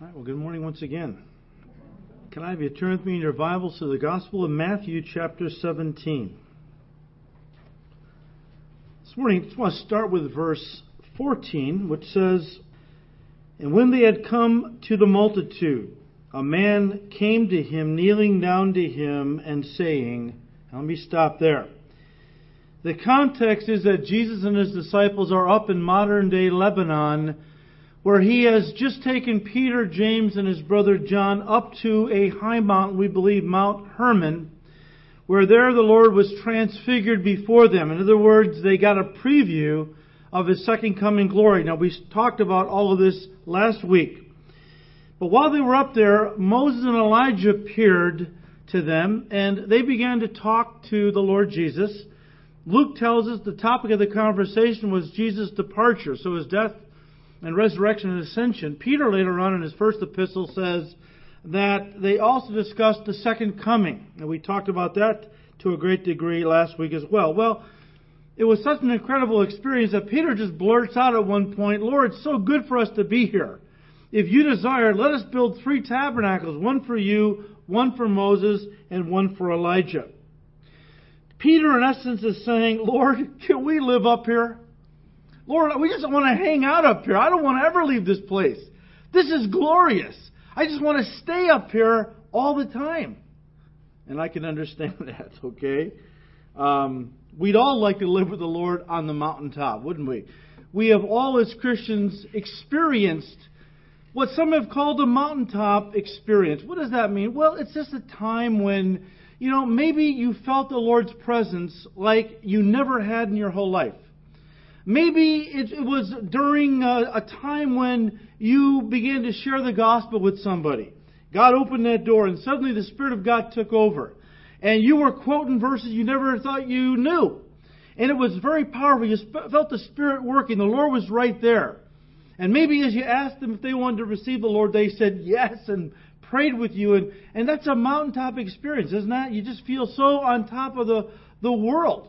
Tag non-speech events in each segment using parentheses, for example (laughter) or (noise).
All right, well, good morning once again. Can I have you turn with me in your Bibles to the Gospel of Matthew, chapter 17? This morning, I just want to start with verse 14, which says, And when they had come to the multitude, a man came to him, kneeling down to him, and saying, Let me stop there. The context is that Jesus and his disciples are up in modern day Lebanon where he has just taken Peter, James, and his brother John up to a high mountain, we believe Mount Hermon, where there the Lord was transfigured before them. In other words, they got a preview of his second coming glory. Now, we talked about all of this last week. But while they were up there, Moses and Elijah appeared to them, and they began to talk to the Lord Jesus. Luke tells us the topic of the conversation was Jesus' departure, so his death and resurrection and ascension. Peter later on in his first epistle says that they also discussed the second coming. And we talked about that to a great degree last week as well. Well, it was such an incredible experience that Peter just blurts out at one point, Lord, it's so good for us to be here. If you desire, let us build three tabernacles, one for you, one for Moses, and one for Elijah. Peter, in essence, is saying, Lord, can we live up here? Lord, we just want to hang out up here. I don't want to ever leave this place. This is glorious. I just want to stay up here all the time. And I can understand (laughs) that, okay? Um, we'd all like to live with the Lord on the mountaintop, wouldn't we? We have all, as Christians, experienced what some have called a mountaintop experience. What does that mean? Well, it's just a time when, you know, maybe you felt the Lord's presence like you never had in your whole life. Maybe it was during a, a time when you began to share the gospel with somebody. God opened that door and suddenly the Spirit of God took over. And you were quoting verses you never thought you knew. And it was very powerful. You felt the Spirit working. The Lord was right there. And maybe as you asked them if they wanted to receive the Lord, they said yes and prayed with you. And, and that's a mountaintop experience, isn't that? You just feel so on top of the, the world.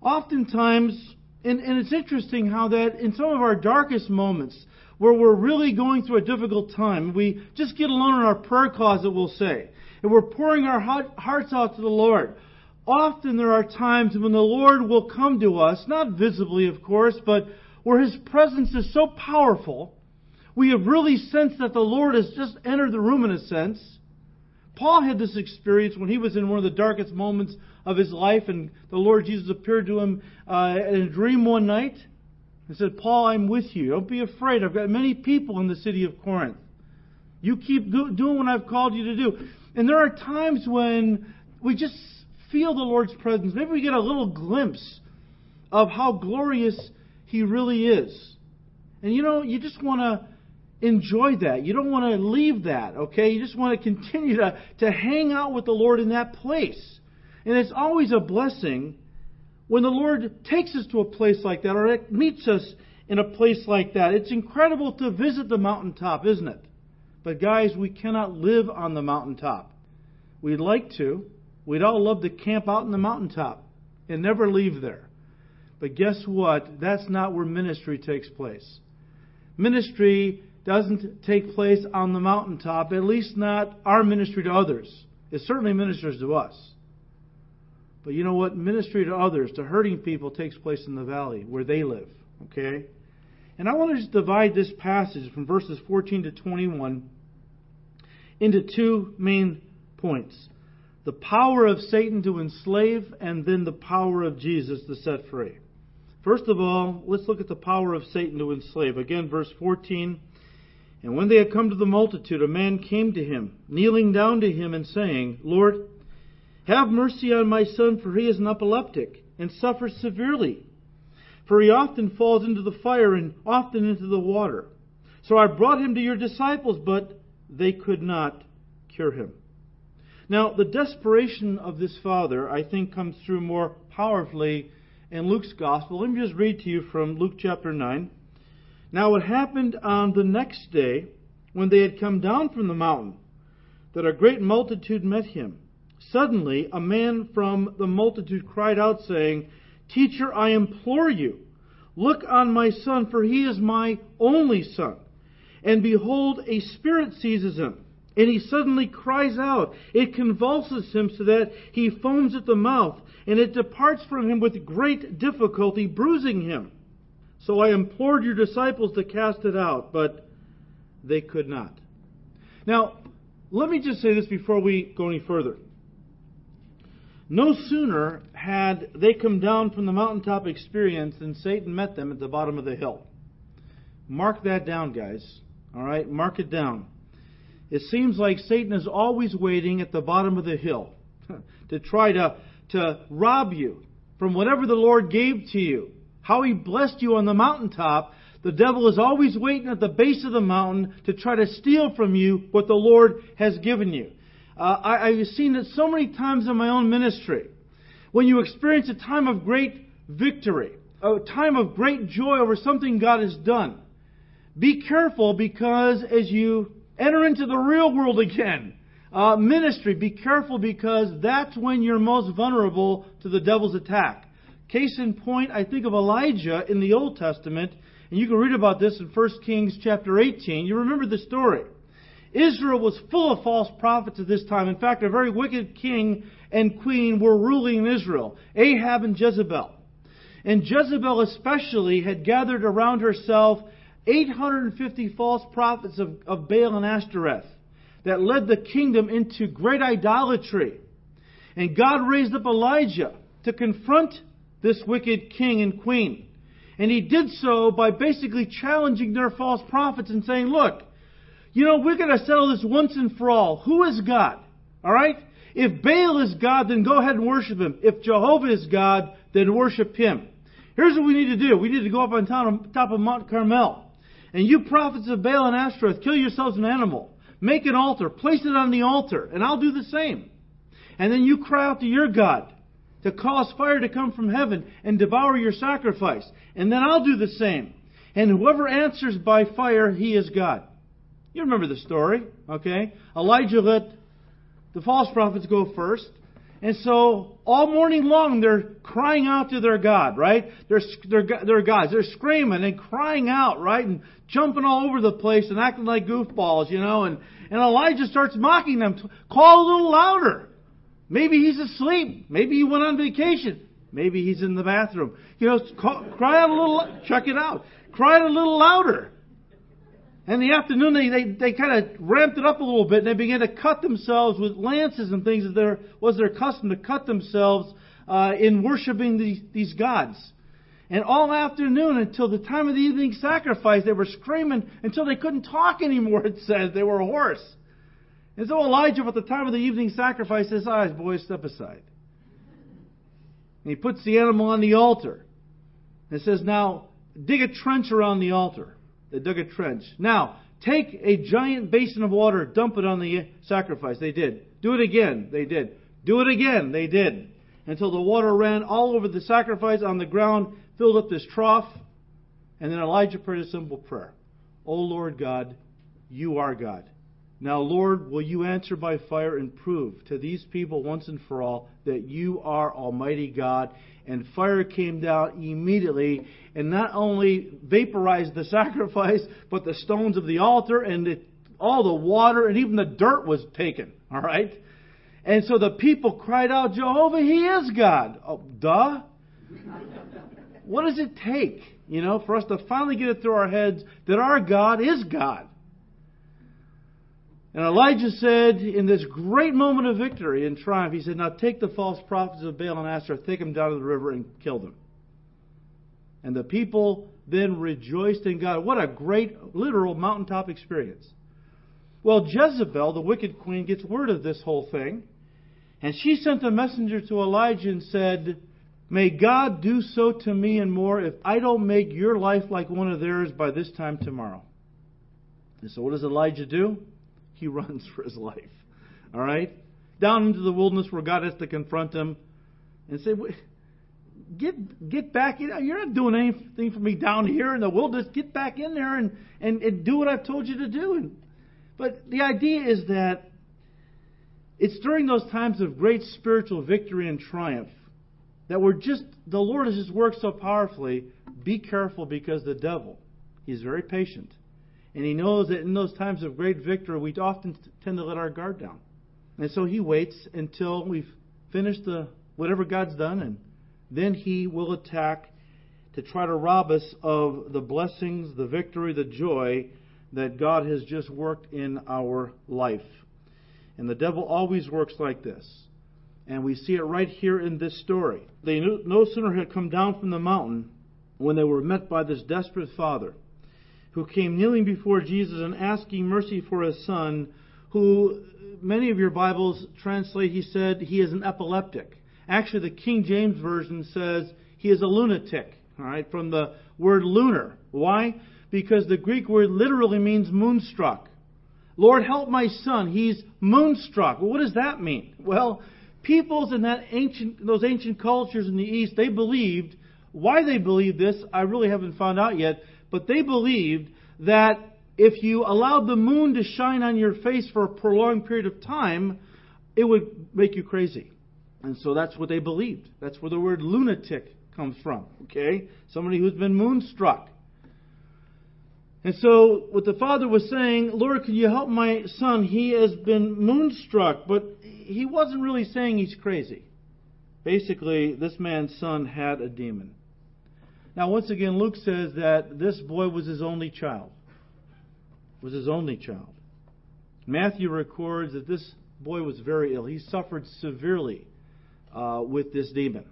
Oftentimes, and, and it's interesting how that in some of our darkest moments, where we're really going through a difficult time, we just get alone in our prayer closet, we'll say, and we're pouring our hearts out to the Lord. Often there are times when the Lord will come to us, not visibly, of course, but where His presence is so powerful, we have really sensed that the Lord has just entered the room in a sense. Paul had this experience when he was in one of the darkest moments of his life, and the Lord Jesus appeared to him uh, in a dream one night and said, Paul, I'm with you. Don't be afraid. I've got many people in the city of Corinth. You keep doing what I've called you to do. And there are times when we just feel the Lord's presence. Maybe we get a little glimpse of how glorious He really is. And you know, you just want to enjoy that. You don't want to leave that, okay? You just want to continue to, to hang out with the Lord in that place. And it's always a blessing when the Lord takes us to a place like that or meets us in a place like that. It's incredible to visit the mountaintop, isn't it? But guys, we cannot live on the mountaintop. We'd like to. We'd all love to camp out in the mountaintop and never leave there. But guess what? That's not where ministry takes place. Ministry doesn't take place on the mountaintop, at least not our ministry to others. It certainly ministers to us. But you know what? Ministry to others, to hurting people, takes place in the valley where they live. Okay? And I want to just divide this passage from verses 14 to 21 into two main points the power of Satan to enslave, and then the power of Jesus to set free. First of all, let's look at the power of Satan to enslave. Again, verse 14. And when they had come to the multitude, a man came to him, kneeling down to him and saying, Lord, have mercy on my son, for he is an epileptic and suffers severely. For he often falls into the fire and often into the water. So I brought him to your disciples, but they could not cure him. Now, the desperation of this father, I think, comes through more powerfully in Luke's gospel. Let me just read to you from Luke chapter 9. Now, it happened on the next day, when they had come down from the mountain, that a great multitude met him Suddenly, a man from the multitude cried out, saying, Teacher, I implore you, look on my son, for he is my only son. And behold, a spirit seizes him, and he suddenly cries out. It convulses him so that he foams at the mouth, and it departs from him with great difficulty, bruising him. So I implored your disciples to cast it out, but they could not. Now, let me just say this before we go any further. No sooner had they come down from the mountaintop experience than Satan met them at the bottom of the hill. Mark that down, guys. All right? Mark it down. It seems like Satan is always waiting at the bottom of the hill (laughs) to try to, to rob you from whatever the Lord gave to you. How he blessed you on the mountaintop, the devil is always waiting at the base of the mountain to try to steal from you what the Lord has given you. Uh, I, I've seen it so many times in my own ministry. When you experience a time of great victory, a time of great joy over something God has done, be careful because as you enter into the real world again, uh, ministry, be careful because that's when you're most vulnerable to the devil's attack. Case in point, I think of Elijah in the Old Testament, and you can read about this in 1 Kings chapter 18. You remember the story. Israel was full of false prophets at this time. In fact, a very wicked king and queen were ruling in Israel Ahab and Jezebel. And Jezebel, especially, had gathered around herself 850 false prophets of, of Baal and Ashtoreth that led the kingdom into great idolatry. And God raised up Elijah to confront this wicked king and queen. And he did so by basically challenging their false prophets and saying, look, you know, we're going to settle this once and for all. Who is God? All right? If Baal is God, then go ahead and worship him. If Jehovah is God, then worship him. Here's what we need to do. We need to go up on top of Mount Carmel. And you prophets of Baal and Ashtoreth, kill yourselves an animal. Make an altar. Place it on the altar. And I'll do the same. And then you cry out to your God to cause fire to come from heaven and devour your sacrifice. And then I'll do the same. And whoever answers by fire, he is God. You remember the story, okay? Elijah let the false prophets go first. And so all morning long they're crying out to their God, right? They're, they're, they're gods. They're screaming and crying out, right? And jumping all over the place and acting like goofballs, you know? And, and Elijah starts mocking them. Call a little louder. Maybe he's asleep. Maybe he went on vacation. Maybe he's in the bathroom. You know, call, cry out a little, check it out. Cry out a little louder. And in the afternoon, they, they, they kind of ramped it up a little bit, and they began to cut themselves with lances and things as there was their custom to cut themselves uh, in worshiping these, these gods. And all afternoon until the time of the evening sacrifice, they were screaming until they couldn't talk anymore, (laughs) it says. They were hoarse. And so Elijah, at the time of the evening sacrifice, says, All right, boys, step aside. And he puts the animal on the altar. And says, Now, dig a trench around the altar. They dug a trench. Now, take a giant basin of water, dump it on the sacrifice. They did. Do it again. They did. Do it again. They did. Until the water ran all over the sacrifice on the ground, filled up this trough. And then Elijah prayed a simple prayer. O Lord God, you are God. Now, Lord, will you answer by fire and prove to these people once and for all that you are Almighty God? And fire came down immediately and not only vaporized the (laughs) sacrifice, but the stones of the altar and it, all the water and even the dirt was taken. All right? And so the people cried out, Jehovah, He is God. Oh, duh. what does it take, you know, for us to finally get it through our heads that our God is God? And Elijah said, in this great moment of victory and triumph, he said, Now take the false prophets of Baal and Ashtoreth, take them down to the river and kill them. And the people then rejoiced in God. What a great, literal mountaintop experience. Well, Jezebel, the wicked queen, gets word of this whole thing. And she sent a messenger to Elijah and said, May God do so to me and more if I don't make your life like one of theirs by this time tomorrow. And so what does Elijah do? He runs for his life. All right? Down into the wilderness where God has to confront him and say, Get get back in. You're not doing anything for me down here in the wilderness. Get back in there and, and, and do what I've told you to do. And, but the idea is that it's during those times of great spiritual victory and triumph that we're just, the Lord has just worked so powerfully. Be careful because the devil, he's very patient And he knows that in those times of great victory, we often tend to let our guard down. And so he waits until we've finished the whatever God's done, and then he will attack to try to rob us of the blessings, the victory, the joy that God has just worked in our life. And the devil always works like this. And we see it right here in this story. They no sooner had come down from the mountain when they were met by this desperate father who came kneeling before Jesus and asking mercy for his son, who many of your Bibles translate, he said, he is an epileptic. Actually, the King James Version says he is a lunatic, all right, from the word lunar. Why? Because the Greek word literally means moonstruck. Lord, help my son. He's moonstruck. Well, what does that mean? Well, peoples in that ancient, those ancient cultures in the East, they believed, why they believed this, I really haven't found out yet, but they believed that if you allowed the moon to shine on your face for a prolonged period of time, it would make you crazy. And so that's what they believed. That's where the word lunatic comes from. Okay? Somebody who's been moonstruck. And so what the father was saying, Lord, can you help my son? He has been moonstruck, but he wasn't really saying he's crazy. Basically, this man's son had a demon. Now, once again, Luke says that this boy was his only child. Was his only child. Matthew records that this boy was very ill. He suffered severely uh, with this demon.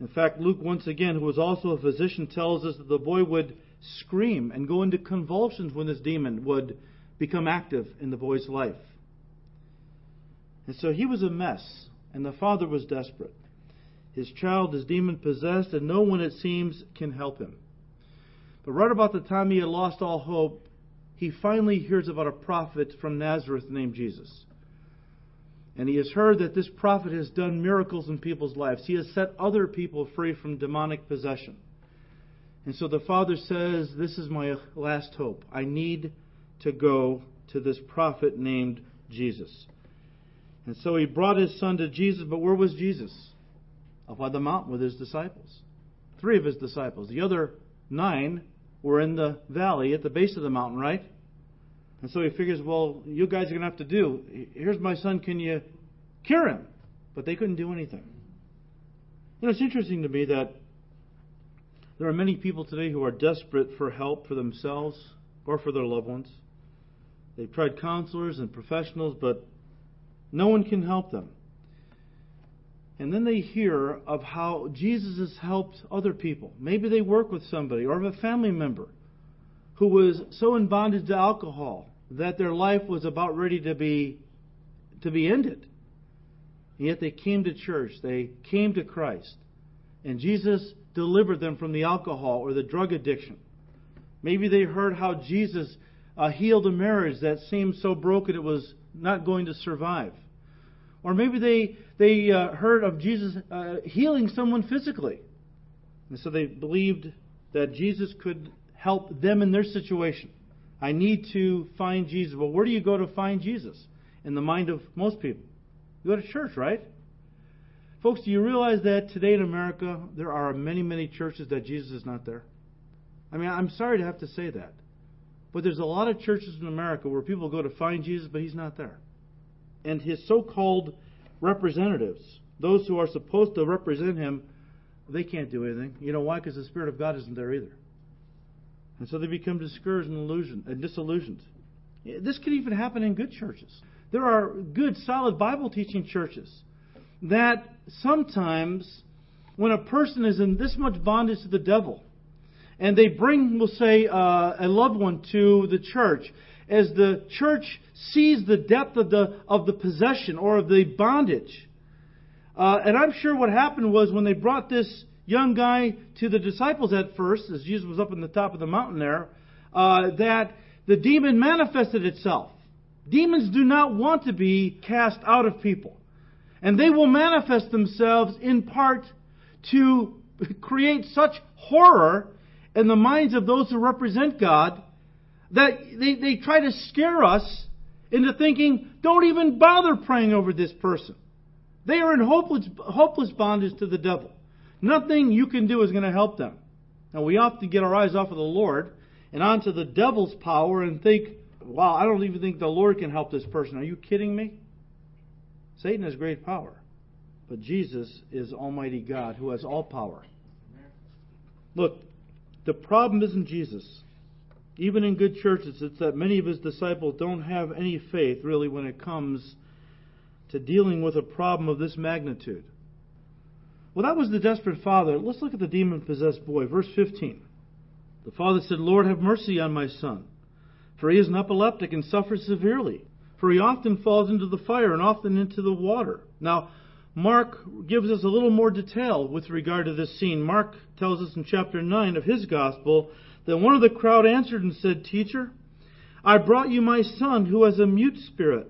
In fact, Luke, once again, who was also a physician, tells us that the boy would scream and go into convulsions when this demon would become active in the boy's life. And so he was a mess, and the father was desperate. His child is demon possessed, and no one, it seems, can help him. But right about the time he had lost all hope, he finally hears about a prophet from Nazareth named Jesus. And he has heard that this prophet has done miracles in people's lives. He has set other people free from demonic possession. And so the father says, This is my last hope. I need to go to this prophet named Jesus. And so he brought his son to Jesus, but where was Jesus? Up on the mountain with his disciples. Three of his disciples. The other nine were in the valley at the base of the mountain, right? And so he figures, well, you guys are going to have to do. Here's my son. Can you cure him? But they couldn't do anything. You know, it's interesting to me that there are many people today who are desperate for help for themselves or for their loved ones. They've tried counselors and professionals, but no one can help them. And then they hear of how Jesus has helped other people. Maybe they work with somebody or have a family member who was so in bondage to alcohol that their life was about ready to be to be ended. And yet they came to church, they came to Christ, and Jesus delivered them from the alcohol or the drug addiction. Maybe they heard how Jesus uh, healed a marriage that seemed so broken it was not going to survive. Or maybe they, they uh, heard of Jesus uh, healing someone physically. And so they believed that Jesus could help them in their situation. I need to find Jesus. Well, where do you go to find Jesus? In the mind of most people. You go to church, right? Folks, do you realize that today in America there are many, many churches that Jesus is not there? I mean, I'm sorry to have to say that. But there's a lot of churches in America where people go to find Jesus, but he's not there and his so called representatives, those who are supposed to represent him, they can't do anything. You know why? Because the Spirit of God isn't there either. And so they become discouraged and, illusioned, and disillusioned. This could even happen in good churches. There are good, solid Bible teaching churches that sometimes, when a person is in this much bondage to the devil, and they bring, we'll say, uh, a loved one to the church, as the church sees the depth of the, of the possession or of the bondage. Uh, and I'm sure what happened was when they brought this young guy to the disciples at first, as Jesus was up on the top of the mountain there, uh, that the demon manifested itself. Demons do not want to be cast out of people. And they will manifest themselves in part to create such horror in the minds of those who represent God that they, they try to scare us into thinking, don't even bother praying over this person. They are in hopeless, hopeless bondage to the devil. Nothing you can do is going to help them. Now, we often get our eyes off of the Lord and onto the devil's power and think, wow, I don't even think the Lord can help this person. Are you kidding me? Satan has great power, but Jesus is Almighty God who has all power. Look, the problem isn't Jesus. Even in good churches, it's that many of his disciples don't have any faith, really, when it comes to dealing with a problem of this magnitude. Well, that was the desperate father. Let's look at the demon possessed boy. Verse 15. The father said, Lord, have mercy on my son, for he is an epileptic and suffers severely. For he often falls into the fire and often into the water. Now, Mark gives us a little more detail with regard to this scene. Mark tells us in chapter 9 of his gospel that one of the crowd answered and said, Teacher, I brought you my son who has a mute spirit.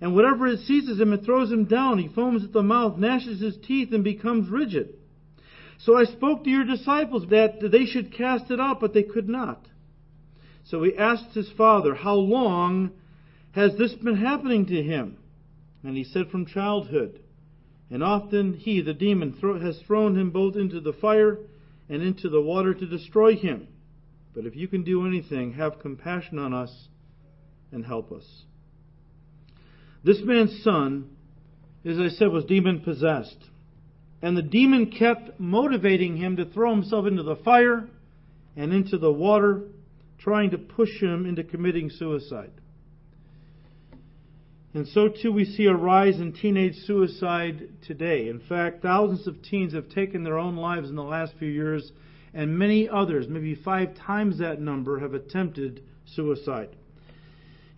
And whatever it seizes him, it throws him down. He foams at the mouth, gnashes his teeth, and becomes rigid. So I spoke to your disciples that they should cast it out, but they could not. So he asked his father, How long has this been happening to him? And he said, From childhood. And often he, the demon, has thrown him both into the fire and into the water to destroy him. But if you can do anything, have compassion on us and help us. This man's son, as I said, was demon possessed. And the demon kept motivating him to throw himself into the fire and into the water, trying to push him into committing suicide. And so too we see a rise in teenage suicide today. In fact, thousands of teens have taken their own lives in the last few years, and many others, maybe five times that number, have attempted suicide.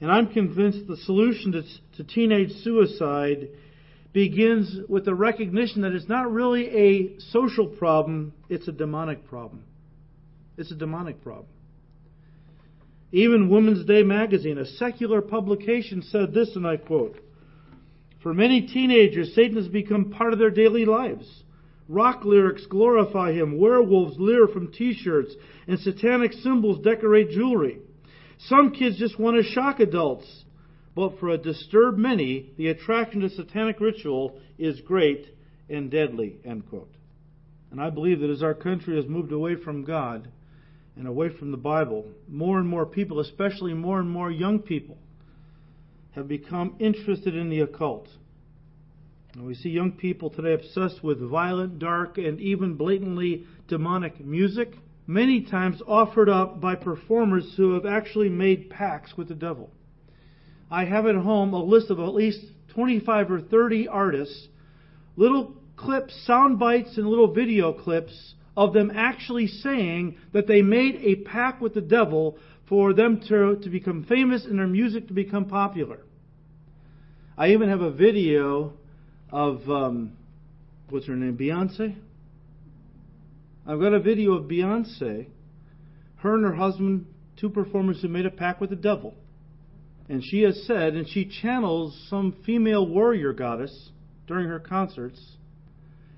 And I'm convinced the solution to, to teenage suicide begins with the recognition that it's not really a social problem, it's a demonic problem. It's a demonic problem. Even Women's Day magazine, a secular publication, said this, and I quote For many teenagers, Satan has become part of their daily lives. Rock lyrics glorify him, werewolves leer from t shirts, and satanic symbols decorate jewelry. Some kids just want to shock adults. But for a disturbed many, the attraction to satanic ritual is great and deadly. End quote. And I believe that as our country has moved away from God and away from the Bible, more and more people, especially more and more young people, have become interested in the occult. And we see young people today obsessed with violent, dark, and even blatantly demonic music many times offered up by performers who have actually made pacts with the devil. I have at home a list of at least 25 or 30 artists, little clips, sound bites, and little video clips of them actually saying that they made a pact with the devil for them to, to become famous and their music to become popular. I even have a video of, um, what's her name, Beyonce? I've got a video of Beyonce, her and her husband, two performers who made a pact with the devil. And she has said, and she channels some female warrior goddess during her concerts.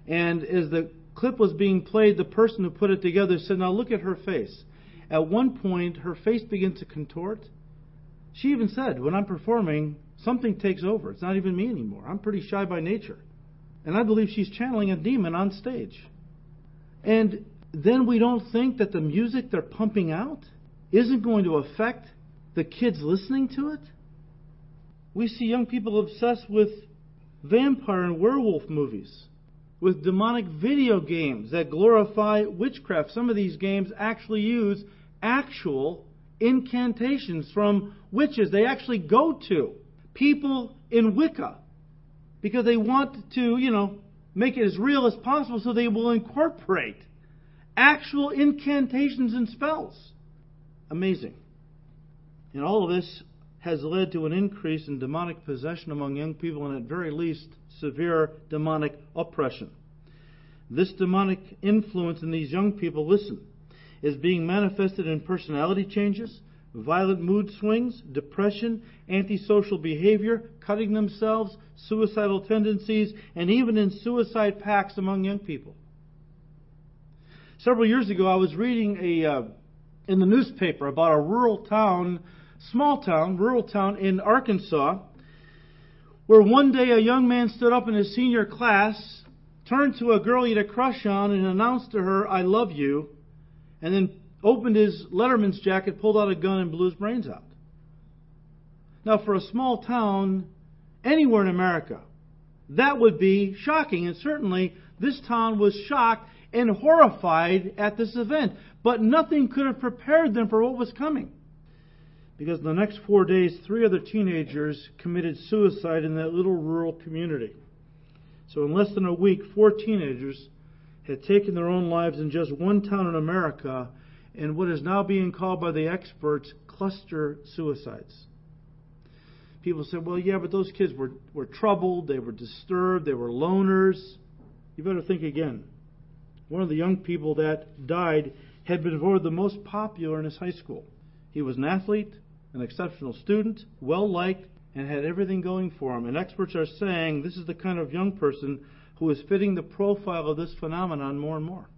And as the clip was being played, the person who put it together said, Now look at her face. At one point, her face begins to contort. She even said, When I'm performing, something takes over. It's not even me anymore. I'm pretty shy by nature. And I believe she's channeling a demon on stage. And then we don't think that the music they're pumping out isn't going to affect the kids listening to it. We see young people obsessed with vampire and werewolf movies, with demonic video games that glorify witchcraft. Some of these games actually use actual incantations from witches. They actually go to people in Wicca because they want to, you know, make it as real as possible so they will incorporate actual incantations and spells. Amazing. And all of this has led to an increase in demonic possession among young people and, at very least, severe demonic oppression. This demonic influence in these young people, listen, is being manifested in personality changes, violent mood swings, depression, antisocial behavior, cutting themselves, suicidal tendencies, and even in suicide pacts among young people. Several years ago, I was reading a uh, in the newspaper about a rural town, small town, rural town in Arkansas, where one day a young man stood up in his senior class, turned to a girl he had a crush on, and announced to her, "I love you," and then opened his Letterman's jacket, pulled out a gun, and blew his brains out. Now, for a small town anywhere in America, that would be shocking. And certainly, this town was shocked and horrified at this event. But nothing could have prepared them for what was coming. Because in the next four days, three other teenagers committed suicide in that little rural community. So, in less than a week, four teenagers had taken their own lives in just one town in America in what is now being called by the experts cluster suicides. People say, well, yeah, but those kids were, were troubled, they were disturbed, they were loners. You better think again. One of the young people that died had been voted the most popular in his high school. He was an athlete, an exceptional student, well liked, and had everything going for him. And experts are saying this is the kind of young person who is fitting the profile of this phenomenon more and more.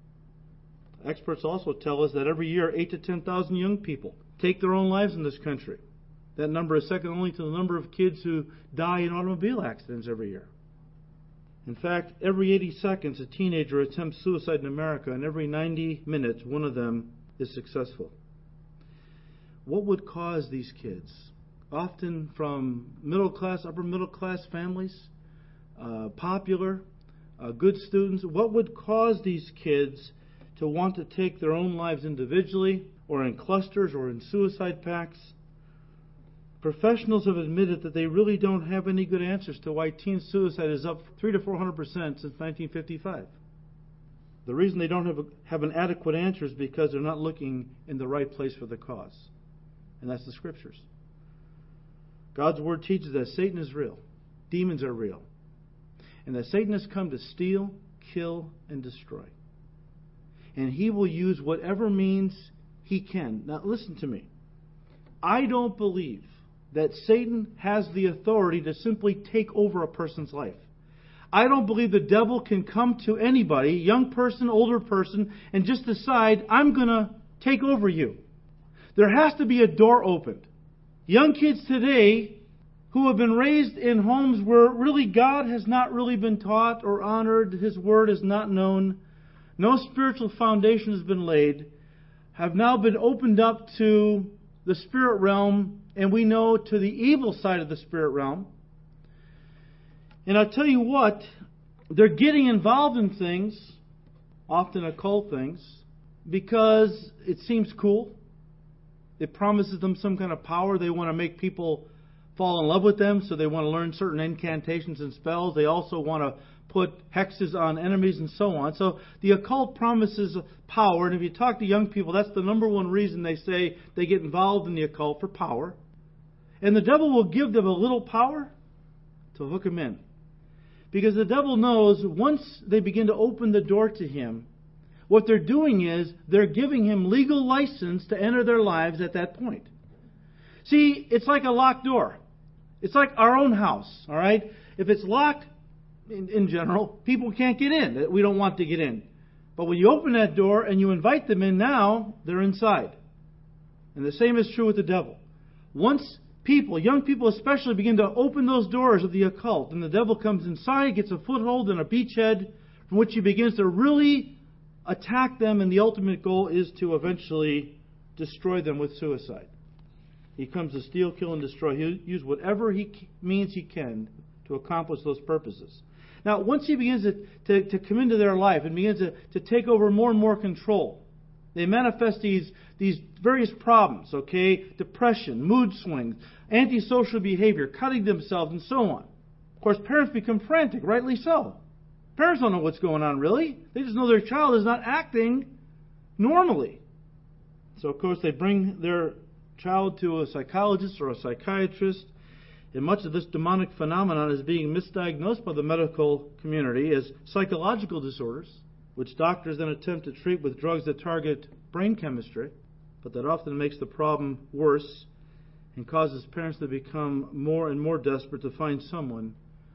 Experts also tell us that every year, 8 to 10,000 young people take their own lives in this country. That number is second only to the number of kids who die in automobile accidents every year. In fact, every 80 seconds, a teenager attempts suicide in America, and every 90 minutes, one of them is successful. What would cause these kids, often from middle class, upper middle class families, uh, popular, uh, good students, what would cause these kids to want to take their own lives individually, or in clusters, or in suicide pacts? Professionals have admitted that they really don't have any good answers to why teen suicide is up 3 to 400 percent since 1955. The reason they don't have, a, have an adequate answer is because they're not looking in the right place for the cause. And that's the scriptures. God's word teaches that Satan is real, demons are real, and that Satan has come to steal, kill, and destroy. And he will use whatever means he can. Now, listen to me. I don't believe that Satan has the authority to simply take over a person's life. I don't believe the devil can come to anybody, young person, older person, and just decide, I'm going to take over you. There has to be a door opened. Young kids today who have been raised in homes where really God has not really been taught or honored, His Word is not known, no spiritual foundation has been laid, have now been opened up to the spirit realm and we know to the evil side of the spirit realm. And I'll tell you what, they're getting involved in things, often occult things, because it seems cool. It promises them some kind of power. They want to make people fall in love with them, so they want to learn certain incantations and spells. They also want to put hexes on enemies and so on. So the occult promises power, and if you talk to young people, that's the number one reason they say they get involved in the occult for power. And the devil will give them a little power to hook them in. Because the devil knows once they begin to open the door to him, what they're doing is they're giving him legal license to enter their lives at that point. See, it's like a locked door. It's like our own house, all right? If it's locked, in, in general, people can't get in. We don't want to get in. But when you open that door and you invite them in now, they're inside. And the same is true with the devil. Once people, young people especially, begin to open those doors of the occult, and the devil comes inside, gets a foothold and a beachhead from which he begins to really attack them, and the ultimate goal is to eventually destroy them with suicide. He comes to steal, kill, and destroy. He'll use whatever he means he can to accomplish those purposes. Now, once he begins to, to, to come into their life and begins to, to take over more and more control, they manifest these, these various problems, okay? Depression, mood swings, antisocial behavior, cutting themselves, and so on. Of course, parents become frantic, rightly so. Parents don't know what's going on, really. They just know their child is not acting normally. So, of course, they bring their child to a psychologist or a psychiatrist. And much of this demonic phenomenon is being misdiagnosed by the medical community as psychological disorders which doctors then attempt to treat with drugs that target brain chemistry, but that often makes the problem worse and causes parents to become more and more desperate to find someone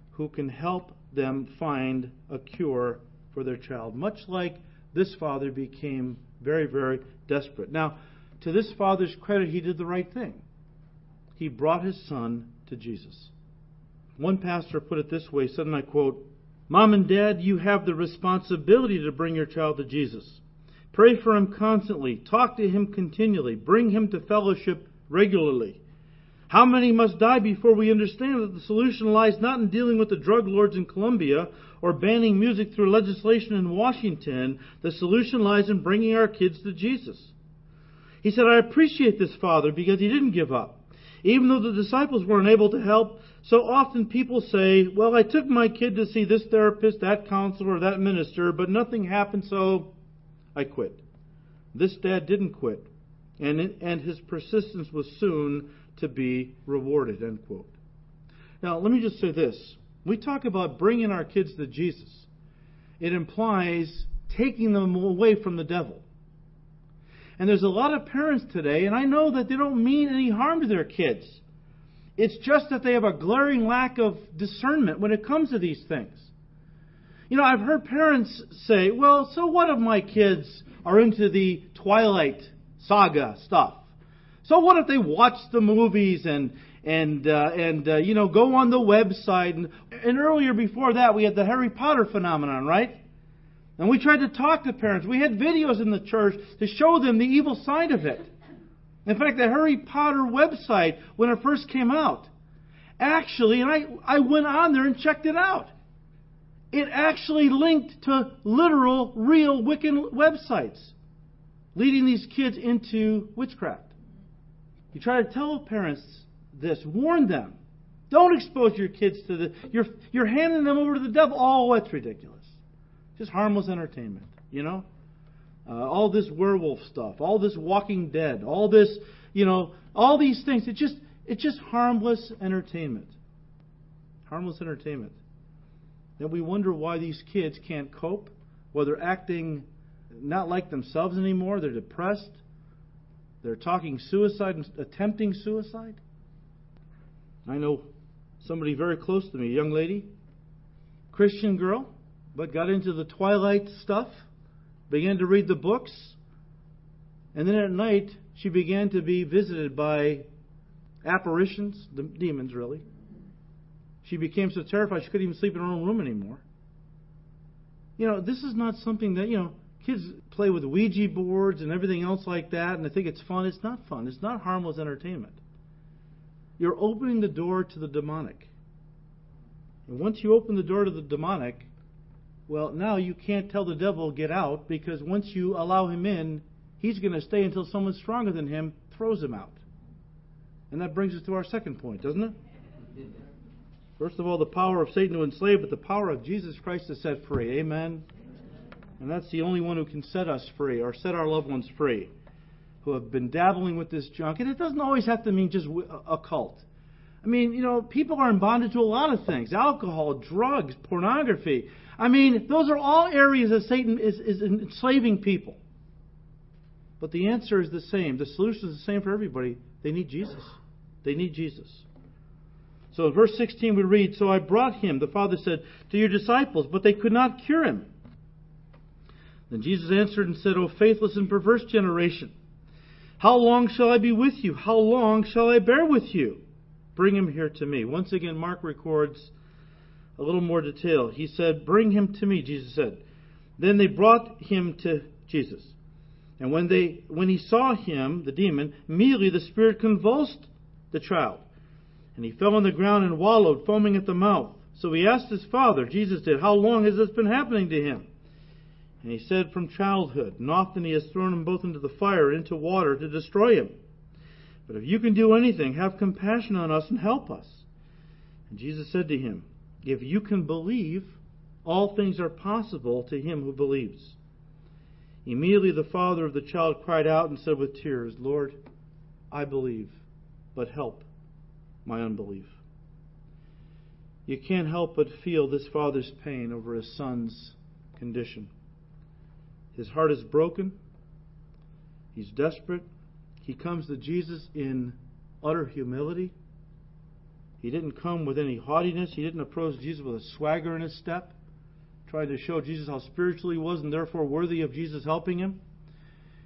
who can help them find a cure for their child, much like this father became very, very desperate. Now, to this father's credit, he did the right thing. He brought his son to Jesus. One pastor put it this way, said, and I quote, Mom and Dad, you have the responsibility to bring your child to Jesus. Pray for him constantly. Talk to him continually. Bring him to fellowship regularly. How many must die before we understand that the solution lies not in dealing with the drug lords in Colombia or banning music through legislation in Washington? The solution lies in bringing our kids to Jesus. He said, I appreciate this, Father, because he didn't give up. Even though the disciples weren't able to help, so often people say, Well, I took my kid to see this therapist, that counselor, or that minister, but nothing happened, so I quit. This dad didn't quit, and, and his persistence was soon to be rewarded. End quote. Now, let me just say this. We talk about bringing our kids to Jesus. It implies taking them away from the devil. And there's a lot of parents today, and I know that they don't mean any harm to their kids. It's just that they have a glaring lack of discernment when it comes to these things. You know, I've heard parents say, well, so what if my kids are into the Twilight saga stuff? So what if they watch the movies and and uh, and uh, you know go on the website and, and earlier before that we had the Harry Potter phenomenon, right? And we tried to talk to parents. We had videos in the church to show them the evil side of it. In fact, the Harry Potter website, when it first came out, actually, and I, I went on there and checked it out. It actually linked to literal, real Wiccan websites, leading these kids into witchcraft. You try to tell parents this, warn them. Don't expose your kids to the. You're, you're handing them over to the devil. Oh, that's ridiculous. Just harmless entertainment, you know? Uh, all this werewolf stuff, all this Walking Dead, all this, you know, all these things. It just, it's just harmless entertainment. Harmless entertainment. Then we wonder why these kids can't cope, why they're acting not like themselves anymore. They're depressed. They're talking suicide and attempting suicide. I know somebody very close to me, a young lady, Christian girl, but got into the twilight stuff, began to read the books, and then at night she began to be visited by apparitions, the demons really. She became so terrified she couldn't even sleep in her own room anymore. You know, this is not something that, you know, kids play with Ouija boards and everything else like that, and they think it's fun. It's not fun. It's not harmless entertainment. You're opening the door to the demonic. And once you open the door to the demonic, well, now you can't tell the devil, get out, because once you allow him in, he's going to stay until someone stronger than him throws him out. And that brings us to our second point, doesn't it? First of all, the power of Satan to enslave, but the power of Jesus Christ to set free. Amen. And that's the only one who can set us free or set our loved ones free who have been dabbling with this junk. And it doesn't always have to mean just a cult. I mean, you know, people are in bondage to a lot of things alcohol, drugs, pornography. I mean, those are all areas that Satan is, is enslaving people. But the answer is the same. The solution is the same for everybody. They need Jesus. They need Jesus. So in verse 16 we read, So I brought him, the Father said, to your disciples, but they could not cure him. Then Jesus answered and said, O faithless and perverse generation, how long shall I be with you? How long shall I bear with you? Bring him here to me. Once again, Mark records a little more detail. He said, Bring him to me, Jesus said. Then they brought him to Jesus. And when, they, when he saw him, the demon, immediately the spirit convulsed the child. And he fell on the ground and wallowed, foaming at the mouth. So he asked his father, Jesus did, How long has this been happening to him? And he said, From childhood. And often he has thrown him both into the fire and into water to destroy him. But if you can do anything, have compassion on us and help us. And Jesus said to him, if you can believe, all things are possible to him who believes. Immediately the father of the child cried out and said with tears, Lord, I believe, but help my unbelief. You can't help but feel this father's pain over his son's condition. His heart is broken. He's desperate. He comes to Jesus in utter humility. He didn't come with any haughtiness. He didn't approach Jesus with a swagger in his step, trying to show Jesus how spiritual he was and therefore worthy of Jesus helping him.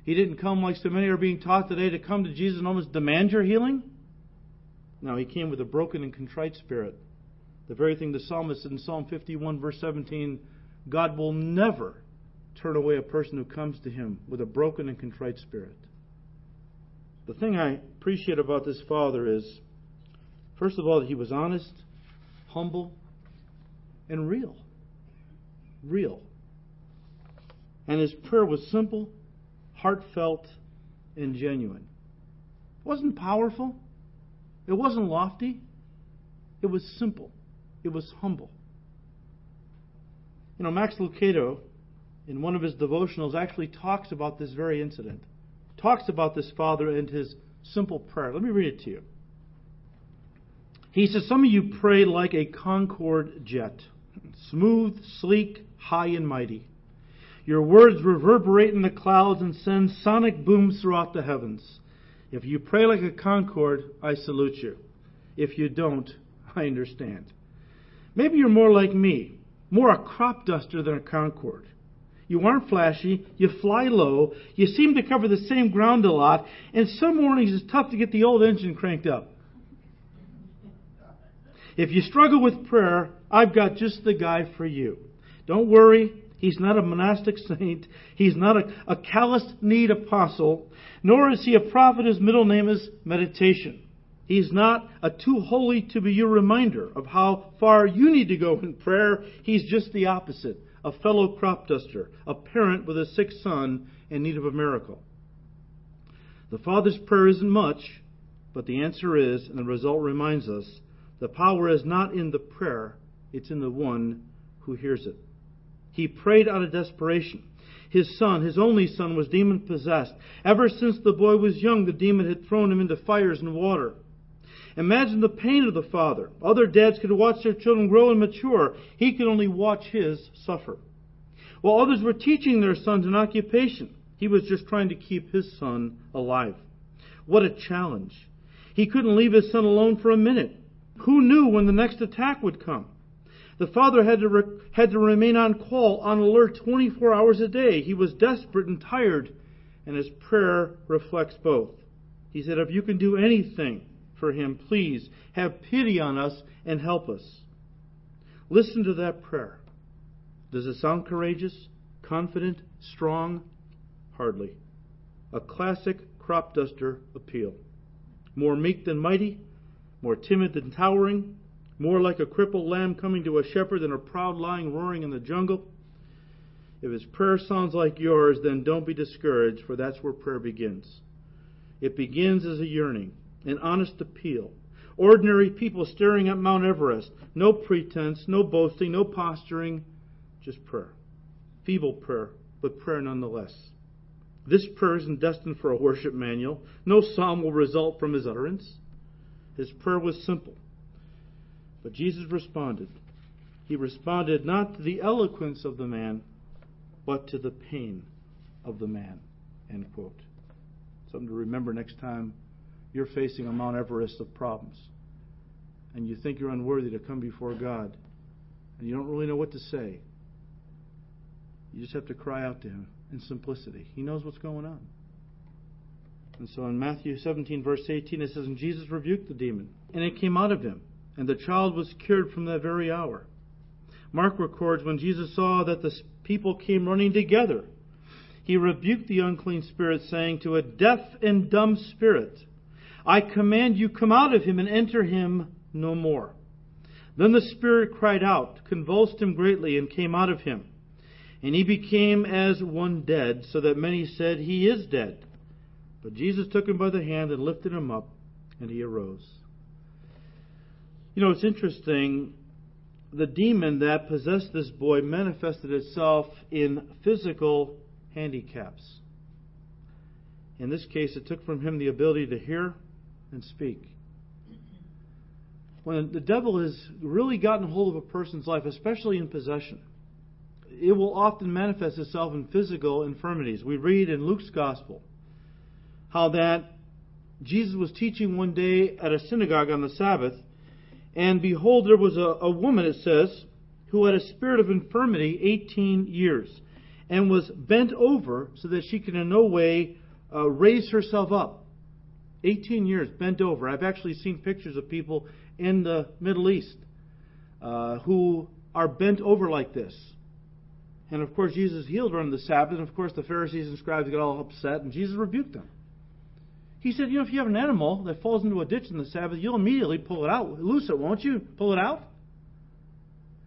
He didn't come like so many are being taught today to come to Jesus and almost demand your healing. No, he came with a broken and contrite spirit. The very thing the psalmist said in Psalm 51, verse 17 God will never turn away a person who comes to him with a broken and contrite spirit. The thing I appreciate about this father is, first of all, he was honest, humble, and real. Real. And his prayer was simple, heartfelt, and genuine. It wasn't powerful. It wasn't lofty. It was simple. It was humble. You know, Max Lucado, in one of his devotionals, actually talks about this very incident. Talks about this father and his simple prayer. Let me read it to you. He says, Some of you pray like a Concorde jet, smooth, sleek, high, and mighty. Your words reverberate in the clouds and send sonic booms throughout the heavens. If you pray like a Concorde, I salute you. If you don't, I understand. Maybe you're more like me, more a crop duster than a Concorde. You aren't flashy, you fly low, you seem to cover the same ground a lot, and some mornings it's tough to get the old engine cranked up. If you struggle with prayer, I've got just the guy for you. Don't worry, he's not a monastic saint. He's not a, a calloused kneed apostle, nor is he a prophet whose middle name is meditation. He's not a too holy to be your reminder of how far you need to go in prayer. He's just the opposite a fellow crop duster, a parent with a sick son in need of a miracle. The Father's prayer isn't much, but the answer is, and the result reminds us, the power is not in the prayer, it's in the one who hears it. He prayed out of desperation. His son, his only son, was demon possessed. Ever since the boy was young, the demon had thrown him into fires and water. Imagine the pain of the father. Other dads could watch their children grow and mature. He could only watch his suffer. While others were teaching their sons an occupation, he was just trying to keep his son alive. What a challenge. He couldn't leave his son alone for a minute. Who knew when the next attack would come? The father had to, re- had to remain on call, on alert 24 hours a day. He was desperate and tired, and his prayer reflects both. He said, If you can do anything for him, please have pity on us and help us. Listen to that prayer. Does it sound courageous, confident, strong? Hardly. A classic crop duster appeal. More meek than mighty, more timid than towering, more like a crippled lamb coming to a shepherd than a proud lion roaring in the jungle. If his prayer sounds like yours, then don't be discouraged, for that's where prayer begins. It begins as a yearning, an honest appeal. Ordinary people staring at Mount Everest. No pretense, no boasting, no posturing, just prayer. Feeble prayer, but prayer nonetheless. This prayer isn't destined for a worship manual. No psalm will result from his utterance. His prayer was simple. But Jesus responded. He responded not to the eloquence of the man, but to the pain of the man. End quote. Something to remember next time you're facing a Mount Everest of problems and you think you're unworthy to come before God and you don't really know what to say. You just have to cry out to Him in simplicity. He knows what's going on. And so in Matthew 17, verse 18, it says, And Jesus rebuked the demon, and it came out of him, and the child was cured from that very hour. Mark records when Jesus saw that the people came running together, he rebuked the unclean spirit, saying to a deaf and dumb spirit, I command you, come out of him and enter him no more. Then the spirit cried out, convulsed him greatly, and came out of him. And he became as one dead, so that many said, He is dead. But Jesus took him by the hand and lifted him up, and he arose. You know, it's interesting. The demon that possessed this boy manifested itself in physical handicaps. In this case, it took from him the ability to hear and speak. When the devil has really gotten hold of a person's life, especially in possession, it will often manifest itself in physical infirmities. We read in Luke's Gospel how that Jesus was teaching one day at a synagogue on the Sabbath, and behold, there was a, a woman, it says, who had a spirit of infirmity 18 years, and was bent over so that she could in no way uh, raise herself up. 18 years, bent over. I've actually seen pictures of people in the Middle East uh, who are bent over like this. And of course, Jesus healed her on the Sabbath. And of course, the Pharisees and scribes got all upset, and Jesus rebuked them. He said, You know, if you have an animal that falls into a ditch on the Sabbath, you'll immediately pull it out. Loose it, won't you? Pull it out.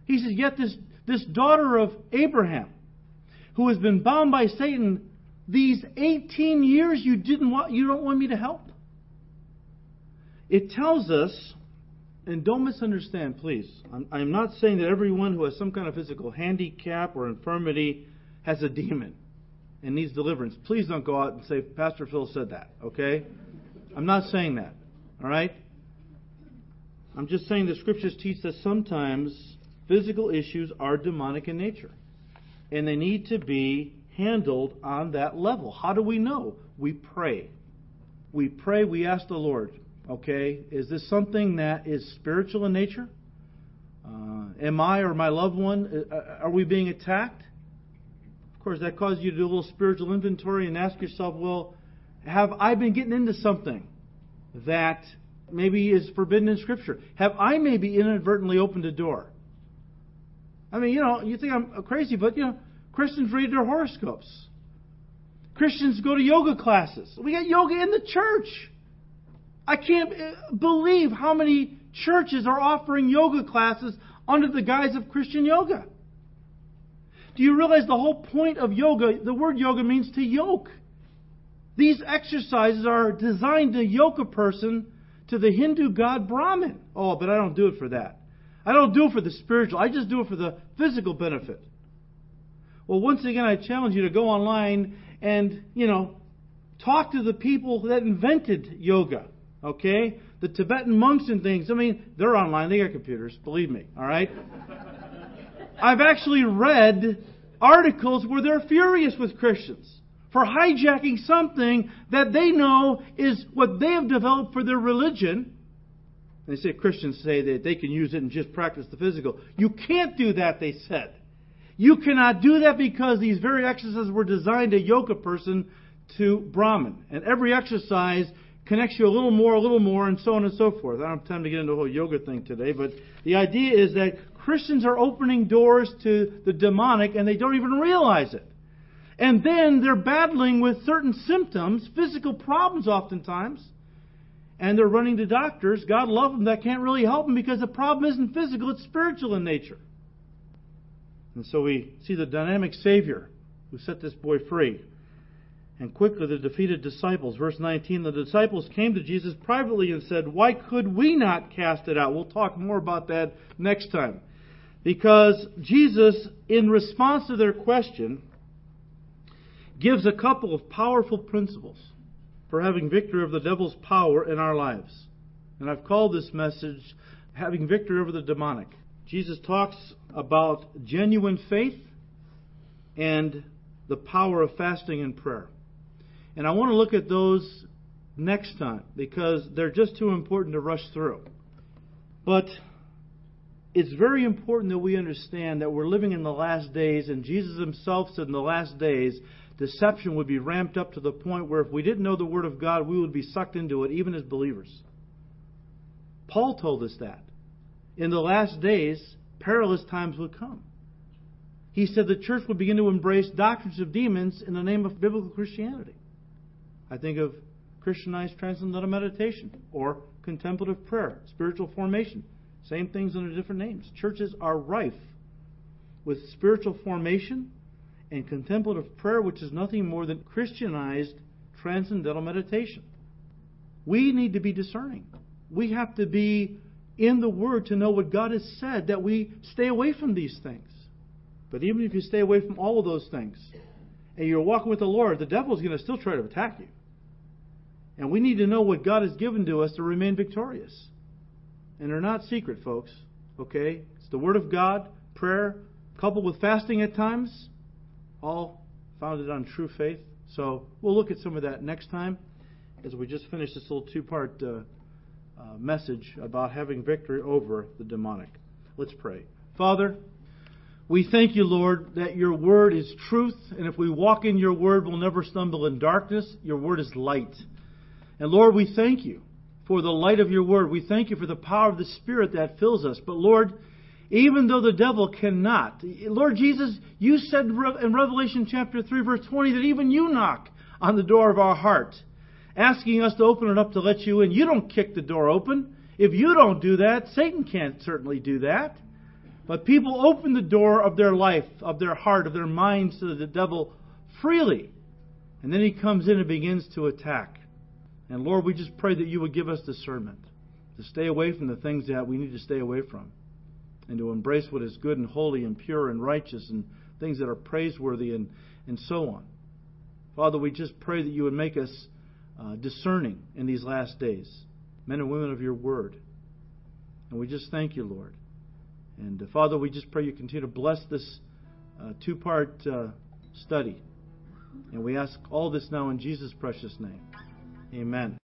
He says, Yet this, this daughter of Abraham, who has been bound by Satan these 18 years, you, didn't want, you don't want me to help? It tells us and don't misunderstand, please. I'm, I'm, not saying that everyone who has some kind of physical handicap or infirmity has a demon and needs deliverance. Please don't go out and say, Pastor Phil said that, okay? I'm not saying that, all right? I'm just saying the scriptures teach that sometimes physical issues are demonic in nature and they need to be handled on that level. How do we know? We pray. We pray, we ask the Lord, Okay? Is this something that is spiritual in nature? Uh, am I or my loved one, uh, uh, are we being attacked? Of course, that cause you to do a little spiritual inventory and ask yourself, well, have I been getting into something that maybe is forbidden in Scripture? Have I maybe inadvertently opened a door? I mean, you know, you think I'm crazy, but, you know, Christians read their horoscopes. Christians go to yoga classes. We got yoga in the church. I can't uh, believe how many churches are offering yoga classes under the guise of Christian yoga. Do you realize the whole point of yoga, the word yoga means to yoke? These exercises are designed to yoke a person to the Hindu god Brahman. Oh, but I don't do it for that. I don't do it for the spiritual. I just do it for the physical benefit. Well, once again, I challenge you to go online and, you know, talk to the people that invented yoga. Okay? The Tibetan monks and things, I mean, they're online. They got computers. Believe me. All right? (laughs) I've actually read articles where they're furious with Christians for hijacking something that they know is what they have developed for their religion. They say Christians say that they can use it and just practice the physical. You can't do that, they said. You cannot do that because these very exercises were designed to yoke a person to Brahman. And every exercise connects you a little more, a little more, and so on and so forth. I don't have time to get into the whole yoga thing today, but the idea is that Christians are opening doors to the demonic and they don't even realize it. And then they're battling with certain symptoms, physical problems oftentimes, and they're running to doctors. God love them that can't really help them because the problem isn't physical, it's spiritual in nature. And so we see the dynamic Savior who set this boy free. And quickly the defeated disciples, verse 19, the disciples came to Jesus privately and said, Why could we not cast it out? We'll talk more about that next time. Because Jesus, in response to their question, gives a couple of powerful principles for having victory over the devil's power in our lives. And I've called this message Having Victory Over the Demonic. Jesus talks about genuine faith and the power of fasting and prayer. And I want to look at those next time because they're just too important to rush through. But it's very important that we understand that we're living in the last days, and Jesus himself said in the last days, deception would be ramped up to the point where if we didn't know the Word of God, we would be sucked into it, even as believers. Paul told us that. In the last days, perilous times would come. He said the church would begin to embrace doctrines of demons in the name of biblical Christianity. I think of Christianized transcendental meditation or contemplative prayer, spiritual formation. Same things under different names. Churches are rife with spiritual formation and contemplative prayer, which is nothing more than Christianized transcendental meditation. We need to be discerning. We have to be in the Word to know what God has said, that we stay away from these things. But even if you stay away from all of those things and you're walking with the Lord, the devil is going to still try to attack you. And we need to know what God has given to us to remain victorious. And they're not secret, folks. Okay? It's the Word of God, prayer, coupled with fasting at times, all founded on true faith. So we'll look at some of that next time as we just finish this little two part uh, uh, message about having victory over the demonic. Let's pray. Father, we thank you, Lord, that your word is truth, and if we walk in your word, we'll never stumble in darkness. Your word is light. And Lord, we thank you for the light of your word. We thank you for the power of the Spirit that fills us. But Lord, even though the devil cannot. Lord Jesus, you said in Revelation chapter 3 verse 20 that even you knock on the door of our heart, asking us to open it up to let you in. You don't kick the door open. If you don't do that, Satan can't certainly do that. But people open the door of their life, of their heart, of their minds to the devil freely. And then he comes in and begins to attack. And Lord, we just pray that you would give us discernment to stay away from the things that we need to stay away from and to embrace what is good and holy and pure and righteous and things that are praiseworthy and, and so on. Father, we just pray that you would make us uh, discerning in these last days, men and women of your word. And we just thank you, Lord. And uh, Father, we just pray you continue to bless this uh, two part uh, study. And we ask all this now in Jesus' precious name. Amen.